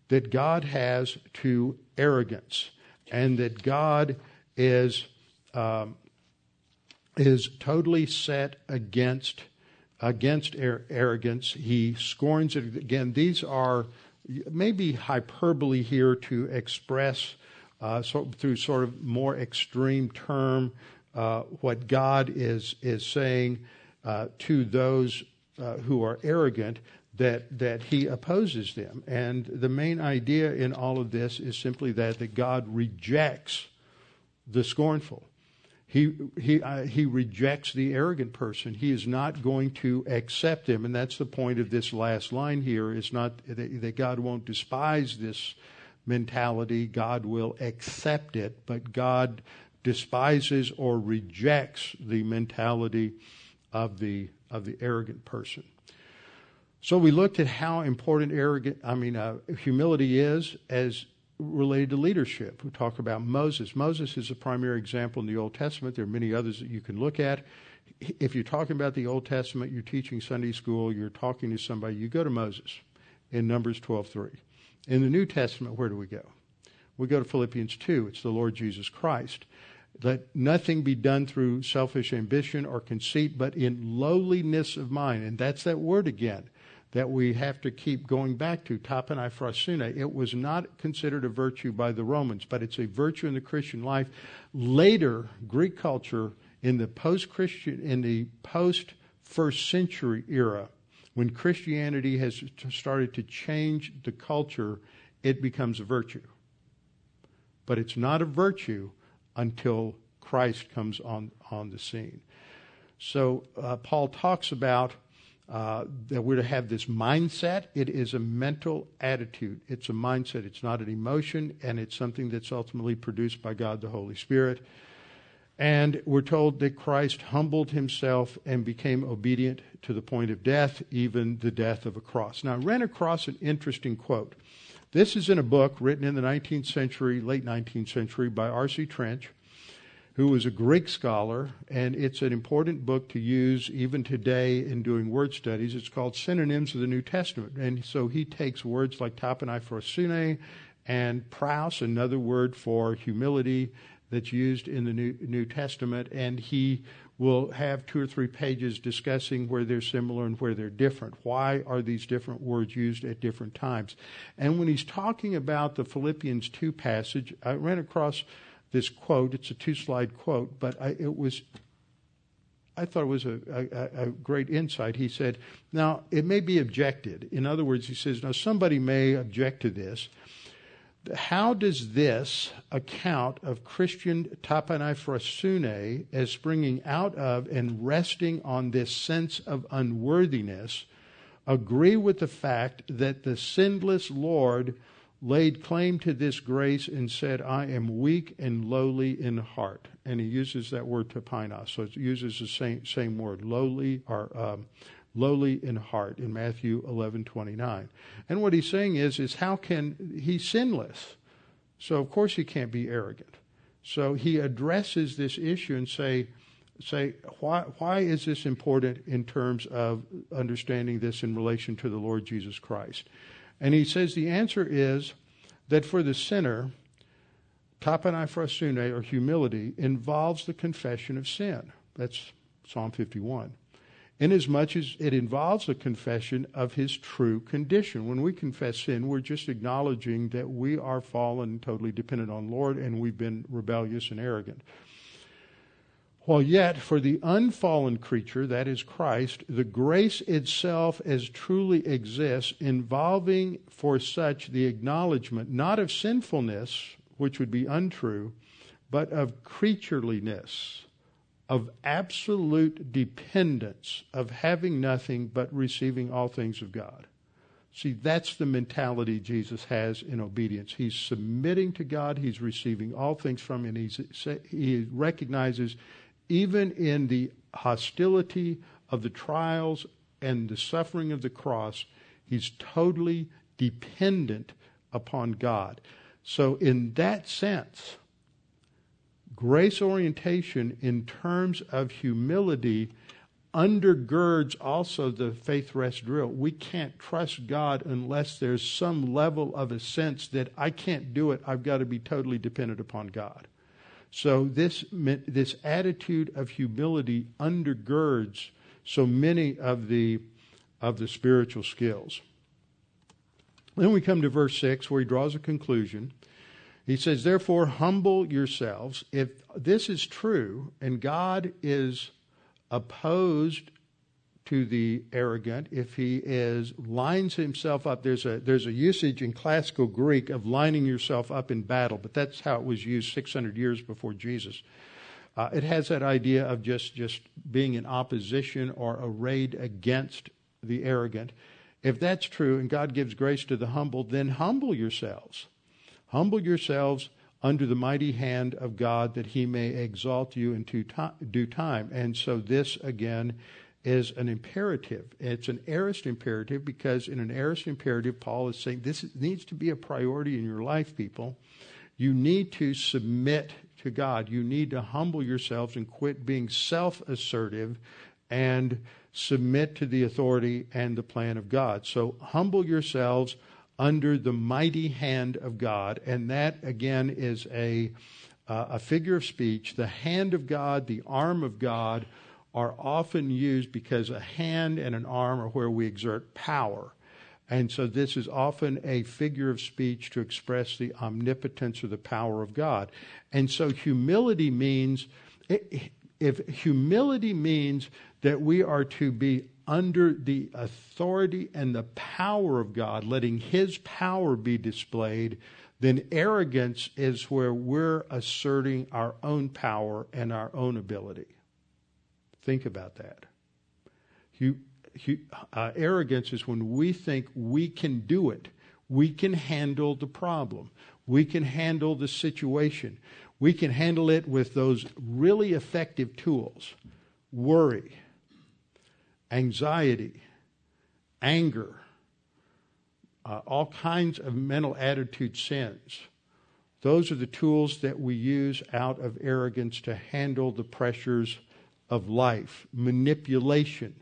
that God has to arrogance, and that God is um, is totally set against against arrogance. He scorns it. Again, these are maybe hyperbole here to express uh, so, through sort of more extreme term uh, what God is is saying uh, to those uh, who are arrogant that that He opposes them. And the main idea in all of this is simply that that God rejects the scornful. He, he, uh, he rejects the arrogant person. He is not going to accept him. And that's the point of this last line here is not that, that God won't despise this mentality. God will accept it, but God despises or rejects the mentality of the, of the arrogant person. So we looked at how important arrogant, I mean, uh, humility is as related to leadership. We talk about Moses. Moses is a primary example in the Old Testament. There are many others that you can look at. If you're talking about the Old Testament, you're teaching Sunday school, you're talking to somebody, you go to Moses in Numbers 12:3. In the New Testament, where do we go? We go to Philippians 2. It's the Lord Jesus Christ. Let nothing be done through selfish ambition or conceit, but in lowliness of mind. And that's that word again that we have to keep going back to, tapenai phrasune. It was not considered a virtue by the Romans, but it's a virtue in the Christian life. Later, Greek culture in the post-Christian, in the post-first century era, when Christianity has started to change the culture, it becomes a virtue. But it's not a virtue until Christ comes on, on the scene. So uh, Paul talks about uh, that we're to have this mindset. It is a mental attitude. It's a mindset. It's not an emotion, and it's something that's ultimately produced by God the Holy Spirit. And we're told that Christ humbled himself and became obedient to the point of death, even the death of a cross. Now, I ran across an interesting quote. This is in a book written in the 19th century, late 19th century, by R.C. Trench who was a Greek scholar, and it's an important book to use even today in doing word studies. It's called Synonyms of the New Testament. And so he takes words like tapenai and praus, another word for humility that's used in the New, New Testament, and he will have two or three pages discussing where they're similar and where they're different. Why are these different words used at different times? And when he's talking about the Philippians 2 passage, I ran across this quote. It's a two slide quote, but I, it was I thought it was a, a, a, great insight. He said, Now, it may be objected. In other words, he says, Now, somebody may object to this. How does this account of Christian tapanai as springing out of and resting on this sense of unworthiness agree with the fact that the sinless Lord laid claim to this grace and said, I am weak and lowly in heart. And he uses that word tapainos. So it uses the same, same word, lowly or um, lowly in heart in Matthew 11, 29. And what he's saying is, is how can, he's sinless. So of course he can't be arrogant. So he addresses this issue and say, say why, why is this important in terms of understanding this in relation to the Lord Jesus Christ? And he says the answer is that for the sinner, tapanai or humility, involves the confession of sin. That's Psalm 51. Inasmuch as it involves a confession of his true condition. When we confess sin, we're just acknowledging that we are fallen, totally dependent on Lord, and we've been rebellious and arrogant. While yet, for the unfallen creature, that is Christ, the grace itself as truly exists, involving for such the acknowledgement not of sinfulness, which would be untrue, but of creatureliness, of absolute dependence, of having nothing but receiving all things of God. See, that's the mentality Jesus has in obedience. He's submitting to God, he's receiving all things from him, he recognizes even in the hostility of the trials and the suffering of the cross, he's totally dependent upon God. So, in that sense, grace orientation in terms of humility undergirds also the faith rest drill. We can't trust God unless there's some level of a sense that I can't do it. I've got to be totally dependent upon God. So this this attitude of humility undergirds so many of the of the spiritual skills. Then we come to verse 6 where he draws a conclusion. He says, Therefore, humble yourselves. If this is true and God is opposed to the arrogant if he is lines himself up. There's a there's a usage in classical Greek of lining yourself up in battle, but that's how it was used 600 years before Jesus. Uh, it has that idea of just just being in opposition or arrayed against the arrogant. If that's true, and God gives grace to the humble, then humble yourselves. Humble yourselves under the mighty hand of God that he may exalt you in due time. And so this again is an imperative. It's an aorist imperative because in an aorist imperative, Paul is saying this needs to be a priority in your life, people. You need to submit to God. You need to humble yourselves and quit being self assertive and submit to the authority and the plan of God. So humble yourselves under the mighty hand of God. And that, again, is a, uh, a figure of speech. The hand of God, the arm of God are often used because a hand and an arm are where we exert power. And so this is often a figure of speech to express the omnipotence or the power of God. And so humility means, if humility means that we are to be under the authority and the power of God, letting His power be displayed, then arrogance is where we're asserting our own power and our own ability. Think about that. uh, arrogance is when we think we can do it. We can handle the problem. We can handle the situation. We can handle it with those really effective tools worry, anxiety, anger, uh, all kinds of mental attitude sins. Those are the tools that we use out of arrogance to handle the pressures of life, manipulation.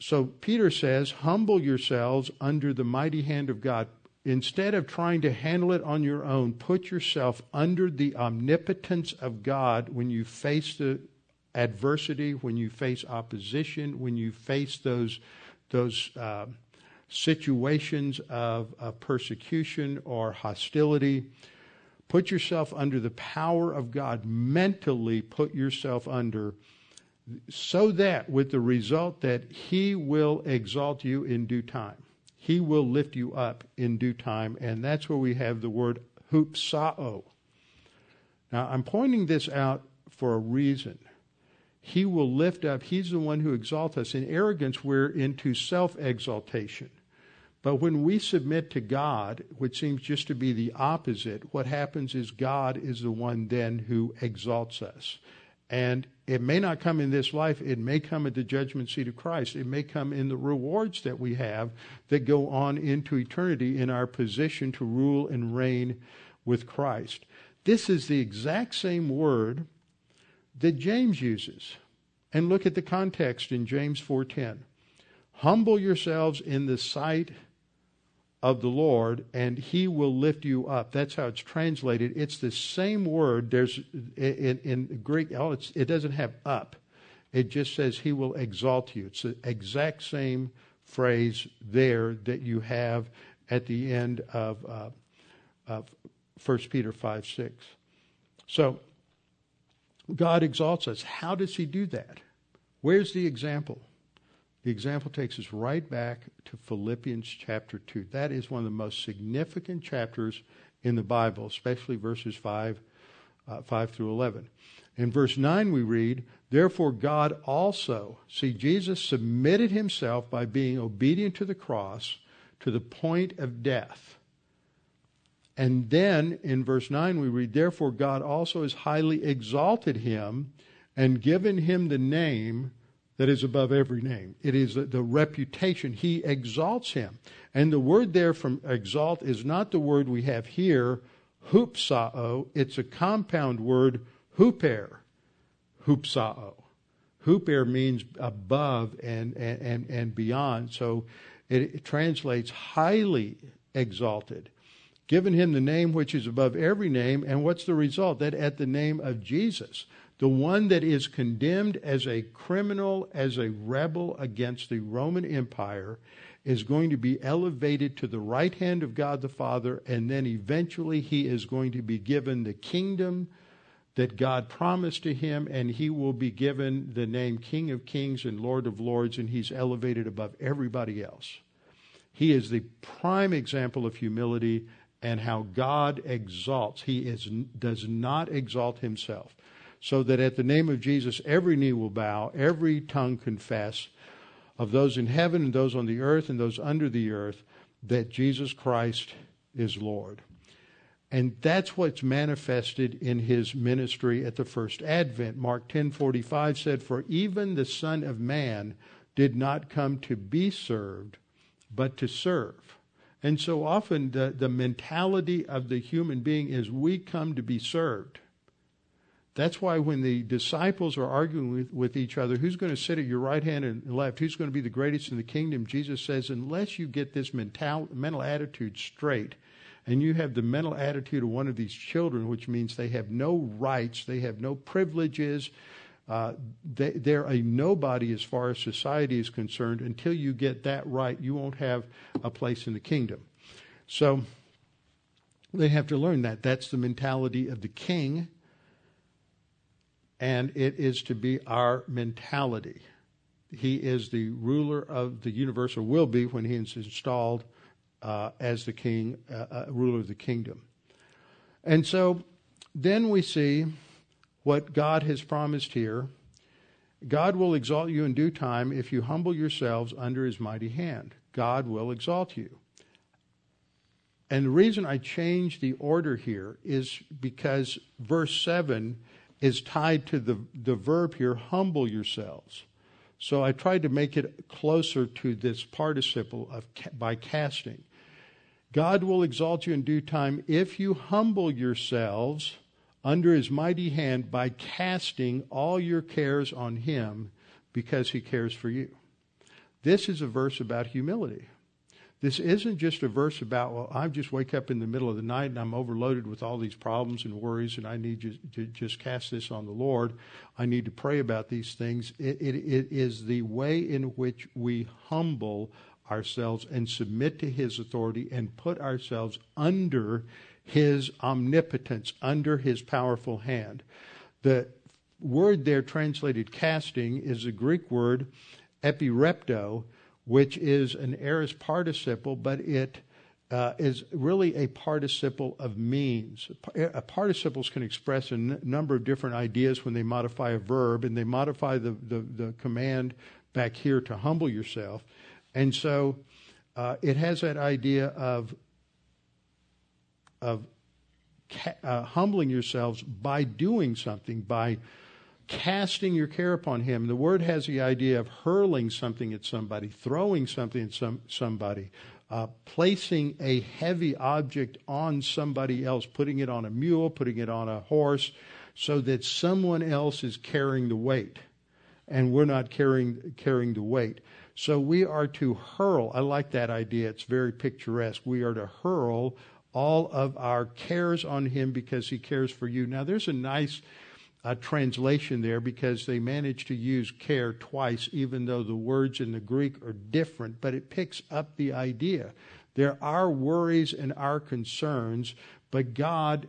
So Peter says, Humble yourselves under the mighty hand of God. instead of trying to handle it on your own, put yourself under the omnipotence of God when you face the adversity, when you face opposition, when you face those those uh, situations of, of persecution or hostility. Put yourself under the power of God. Mentally put yourself under so that with the result that he will exalt you in due time. He will lift you up in due time. And that's where we have the word hupsao. Now, I'm pointing this out for a reason. He will lift up. He's the one who exalts us. In arrogance, we're into self exaltation. But when we submit to God, which seems just to be the opposite, what happens is God is the one then who exalts us. And it may not come in this life, it may come at the judgment seat of Christ. It may come in the rewards that we have that go on into eternity in our position to rule and reign with Christ. This is the exact same word that James uses. And look at the context in James 4:10. Humble yourselves in the sight of the Lord, and He will lift you up. That's how it's translated. It's the same word. There's in, in Greek. Oh, it doesn't have up. It just says He will exalt you. It's the exact same phrase there that you have at the end of, uh, of 1 Peter five six. So God exalts us. How does He do that? Where's the example? The example takes us right back to Philippians chapter 2. That is one of the most significant chapters in the Bible, especially verses 5, uh, 5 through 11. In verse 9, we read, Therefore, God also, see, Jesus submitted himself by being obedient to the cross to the point of death. And then in verse 9, we read, Therefore, God also has highly exalted him and given him the name that is above every name. It is the, reputation. He exalts him. And the word there from exalt is not the word we have here, hupsao. It's a compound word, huper, hupsao. Huper means above and, and, and beyond. So it, it translates highly exalted. Given him the name which is above every name. And what's the result? That at the name of Jesus, the one that is condemned as a criminal, as a rebel against the Roman Empire, is going to be elevated to the right hand of God the Father, and then eventually he is going to be given the kingdom that God promised to him, and he will be given the name King of Kings and Lord of Lords, and he's elevated above everybody else. He is the prime example of humility and how God exalts. He is, does not exalt himself so that at the name of Jesus every knee will bow, every tongue confess of those in heaven and those on the earth and those under the earth that Jesus Christ is Lord. And that's what's manifested in his ministry at the first advent. Mark 10:45 said, "For even the Son of Man did not come to be served, but to serve." And so often the, the mentality of the human being is we come to be served. That's why when the disciples are arguing with, with each other, who's going to sit at your right hand and left, who's going to be the greatest in the kingdom, Jesus says, unless you get this mental, mental attitude straight, and you have the mental attitude of one of these children, which means they have no rights, they have no privileges, uh, they, they're a nobody as far as society is concerned. Until you get that right, you won't have a place in the kingdom. So they have to learn that. That's the mentality of the king and it is to be our mentality. He is the ruler of the universe, or will be when he is installed uh, as the king, uh, uh, ruler of the kingdom. And so then we see what God has promised here. God will exalt you in due time if you humble yourselves under his mighty hand. God will exalt you. And the reason I changed the order here is because verse 7 is tied to the, the verb here, humble yourselves. So I tried to make it closer to this participle of by casting. God will exalt you in due time if you humble yourselves under his mighty hand by casting all your cares on him because he cares for you. This is a verse about humility. This isn't just a verse about, well, I just wake up in the middle of the night and I'm overloaded with all these problems and worries and I need to, to just cast this on the Lord. I need to pray about these things. It, it, it is the way in which we humble ourselves and submit to His authority and put ourselves under His omnipotence, under His powerful hand. The word there translated casting is a Greek word, epirepto, which is an aorist participle, but it uh, is really a participle of means. Uh, participles can express a n- number of different ideas when they modify a verb, and they modify the, the, the command back here to humble yourself. And so uh, it has that idea of, of ca- uh, humbling yourselves by doing something, by casting your care upon him. The word has the idea of hurling something at somebody, throwing something at some, somebody, uh, placing a heavy object on somebody else, putting it on a mule, putting it on a horse, so that someone else is carrying the weight, and we're not carrying carrying the weight. So we are to hurl. I like that idea. It's very picturesque. We are to hurl all of our cares on him because he cares for you. Now, there's a nice a translation there because they managed to use care twice, even though the words in the Greek are different, but it picks up the idea. There are worries and our concerns, but God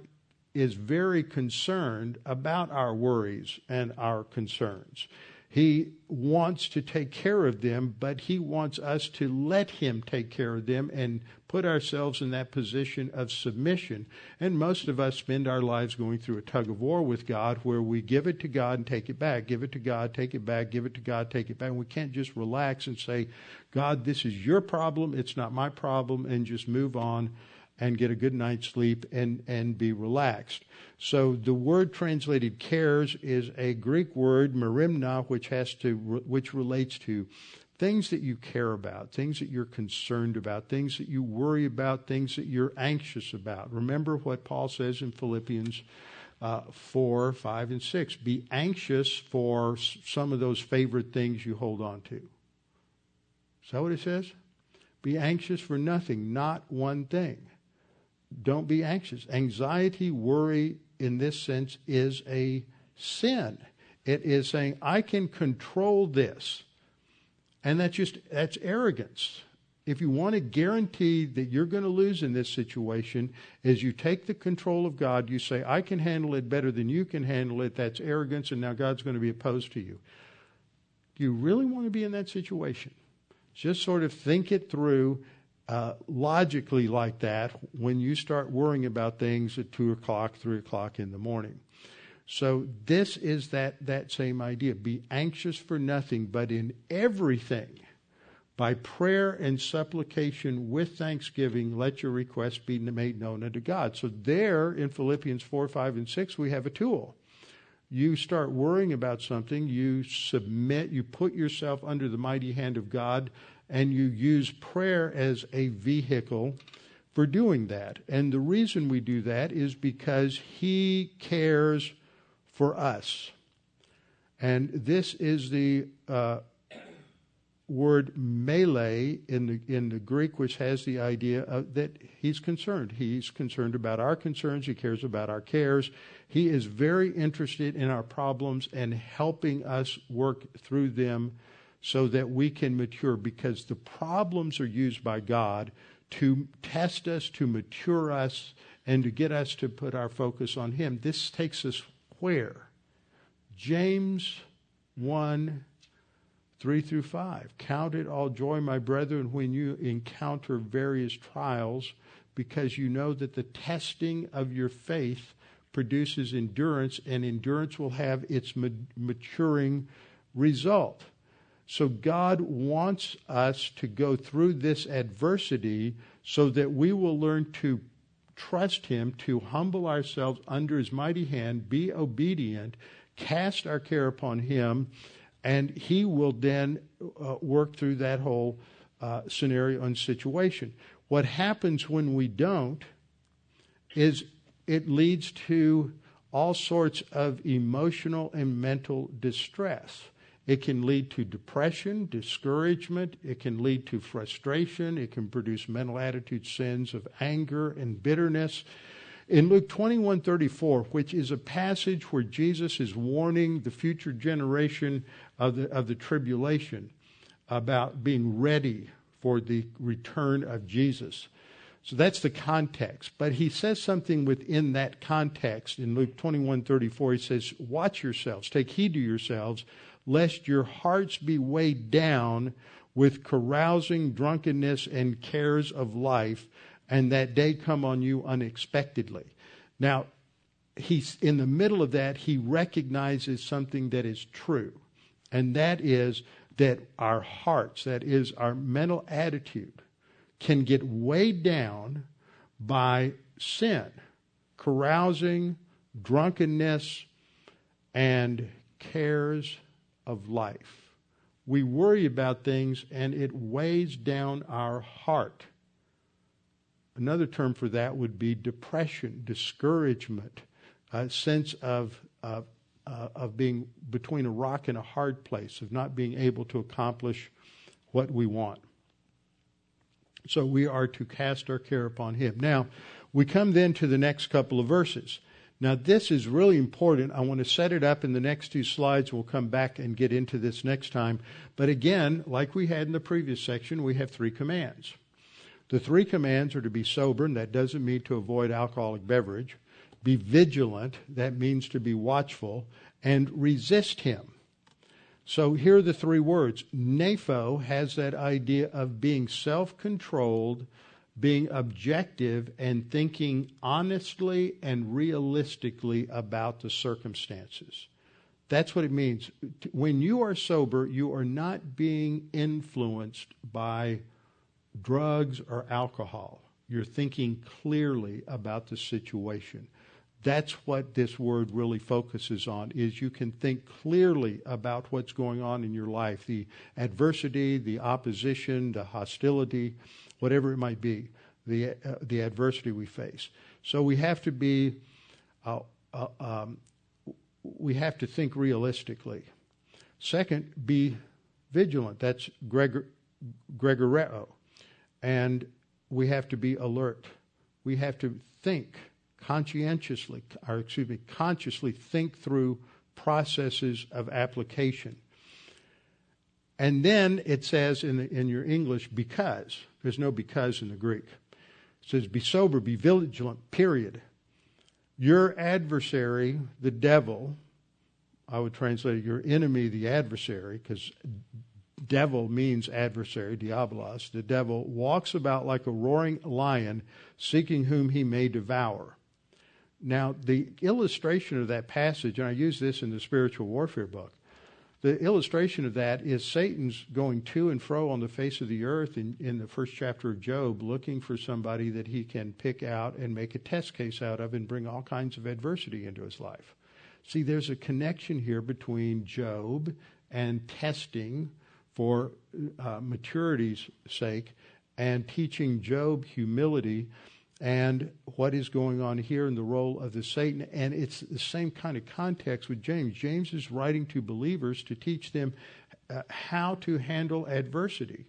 is very concerned about our worries and our concerns. He wants to take care of them, but He wants us to let Him take care of them and put ourselves in that position of submission. And most of us spend our lives going through a tug of war with God where we give it to God and take it back, give it to God, take it back, give it to God, take it back. And we can't just relax and say, God, this is your problem, it's not my problem, and just move on and get a good night's sleep and, and be relaxed. So the word translated cares is a Greek word, merimna, which has to, which relates to things that you care about, things that you're concerned about, things that you worry about, things that you're anxious about. Remember what Paul says in Philippians uh, 4, 5, and 6. Be anxious for some of those favorite things you hold on to. Is that what it says? Be anxious for nothing, not one thing don't be anxious. Anxiety, worry, in this sense, is a sin. It is saying, I can control this. And that's just, that's arrogance. If you want to guarantee that you're going to lose in this situation, as you take the control of God, you say, I can handle it better than you can handle it. That's arrogance, and now God's going to be opposed to you. Do you really want to be in that situation? Just sort of think it through uh, logically like that when you start worrying about things at 2 o'clock, 3 o'clock in the morning. So this is that, that same idea. Be anxious for nothing, but in everything, by prayer and supplication with thanksgiving, let your requests be made known unto God. So there in Philippians 4, 5, and 6, we have a tool. You start worrying about something, you submit, you put yourself under the mighty hand of God and you use prayer as a vehicle for doing that. And the reason we do that is because He cares for us. And this is the uh, word melee in the in the Greek, which has the idea of, that He's concerned. He's concerned about our concerns. He cares about our cares. He is very interested in our problems and helping us work through them so that we can mature because the problems are used by God to test us, to mature us, and to get us to put our focus on Him. This takes us where? James 1 3 through 5. Count it all joy, my brethren, when you encounter various trials, because you know that the testing of your faith produces endurance, and endurance will have its maturing result. So God wants us to go through this adversity so that we will learn to trust Him, to humble ourselves under His mighty hand, be obedient, cast our care upon Him, and He will then uh, work through that whole uh, scenario and situation. What happens when we don't is it leads to all sorts of emotional and mental distress It can lead to depression, discouragement. It can lead to frustration. It can produce mental attitude sins of anger and bitterness. In Luke 21 34, which is a passage where Jesus is warning the future generation of the, of the tribulation about being ready for the return of Jesus. So that's the context. But he says something within that context in Luke 21 34. He says, Watch yourselves, take heed to yourselves, lest your hearts be weighed down with carousing, drunkenness, and cares of life, and that day come on you unexpectedly. Now, he's in the middle of that, he recognizes something that is true, and that is that our hearts, that is, our mental attitude, can get weighed down by sin, carousing, drunkenness, and cares of life. We worry about things and it weighs down our heart. Another term for that would be depression, discouragement, a sense of, uh, uh, of being between a rock and a hard place, of not being able to accomplish what we want. So we are to cast our care upon Him. Now, we come then to the next couple of verses. Now, this is really important. I want to set it up in the next two slides. We'll come back and get into this next time. But again, like we had in the previous section, we have three commands. The three commands are to be sober, and that doesn't mean to avoid alcoholic beverage. Be vigilant, that means to be watchful, and resist him. So here are the three words. nepho has that idea of being self controlled, being objective and thinking honestly and realistically about the circumstances. That's what it means. When you are sober, you are not being influenced by drugs or alcohol. You're thinking clearly about the situation. That's what this word really focuses on is you can think clearly about what's going on in your life, the adversity, the opposition, the hostility, whatever it might be, the, uh, the adversity we face. So we have to be, uh, uh, um, we have to think realistically. Second, be vigilant. That's Gregor, Gregoreo. And we have to be alert. We have to think conscientiously, or excuse me, consciously think through processes of application. And then it says in, the, in your English, because. There's no because in the Greek. It says, be sober, be vigilant, period. Your adversary, the devil, I would translate your enemy, the adversary, because devil means adversary, diabolos. The devil walks about like a roaring lion, seeking whom he may devour. Now, the illustration of that passage, and I use this in the spiritual warfare book, the illustration of that is Satan's going to and fro on the face of the earth in, in the first chapter of Job, looking for somebody that he can pick out and make a test case out of and bring all kinds of adversity into his life. See, there's a connection here between Job and testing for uh, maturity's sake and teaching Job humility and what is going on here in the role of the Satan. And it's the same kind of context with James. James is writing to believers to teach them uh, how to handle adversity.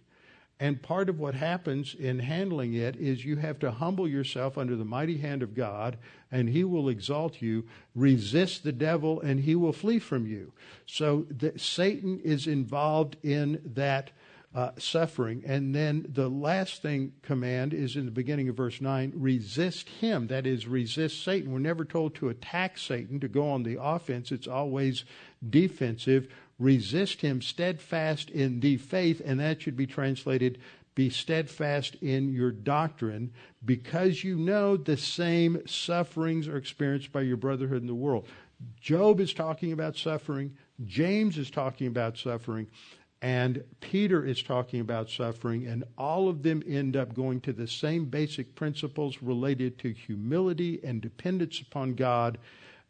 And part of what happens in handling it is you have to humble yourself under the mighty hand of God, and He will exalt you. Resist the devil, and he will flee from you. So Satan is involved in that uh, suffering. And then the last thing command is in the beginning of verse 9 resist him. That is, resist Satan. We're never told to attack Satan, to go on the offense. It's always defensive. Resist him steadfast in the faith, and that should be translated be steadfast in your doctrine because you know the same sufferings are experienced by your brotherhood in the world. Job is talking about suffering. James is talking about suffering. And Peter is talking about suffering, and all of them end up going to the same basic principles related to humility and dependence upon God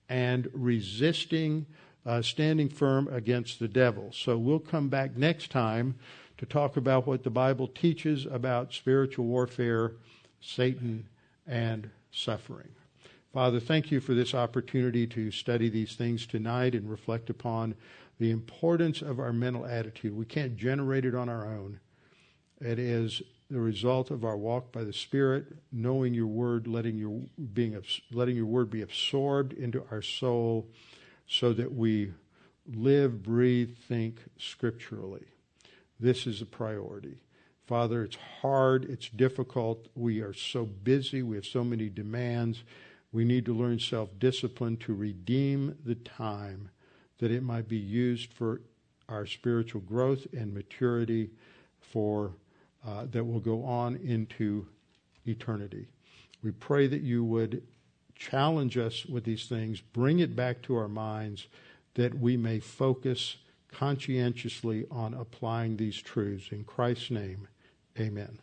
and resisting, uh, standing firm against the devil. So we'll come back next time to talk about what the Bible teaches about spiritual warfare, Satan, and suffering. Father, thank you for this opportunity to study these things tonight and reflect upon the importance of our mental attitude. We can't generate it on our own. It is the result of our walk by the Spirit, knowing your word, letting your being letting your word be absorbed into our soul, so that we live, breathe, think scripturally. This is a priority. Father, it's hard, it's difficult. We are so busy, we have so many demands. We need to learn self discipline to redeem the time that it might be used for our spiritual growth and maturity for uh, that will go on into eternity. We pray that you would challenge us with these things, bring it back to our minds, that we may focus conscientiously on applying these truths. In Christ's name, amen.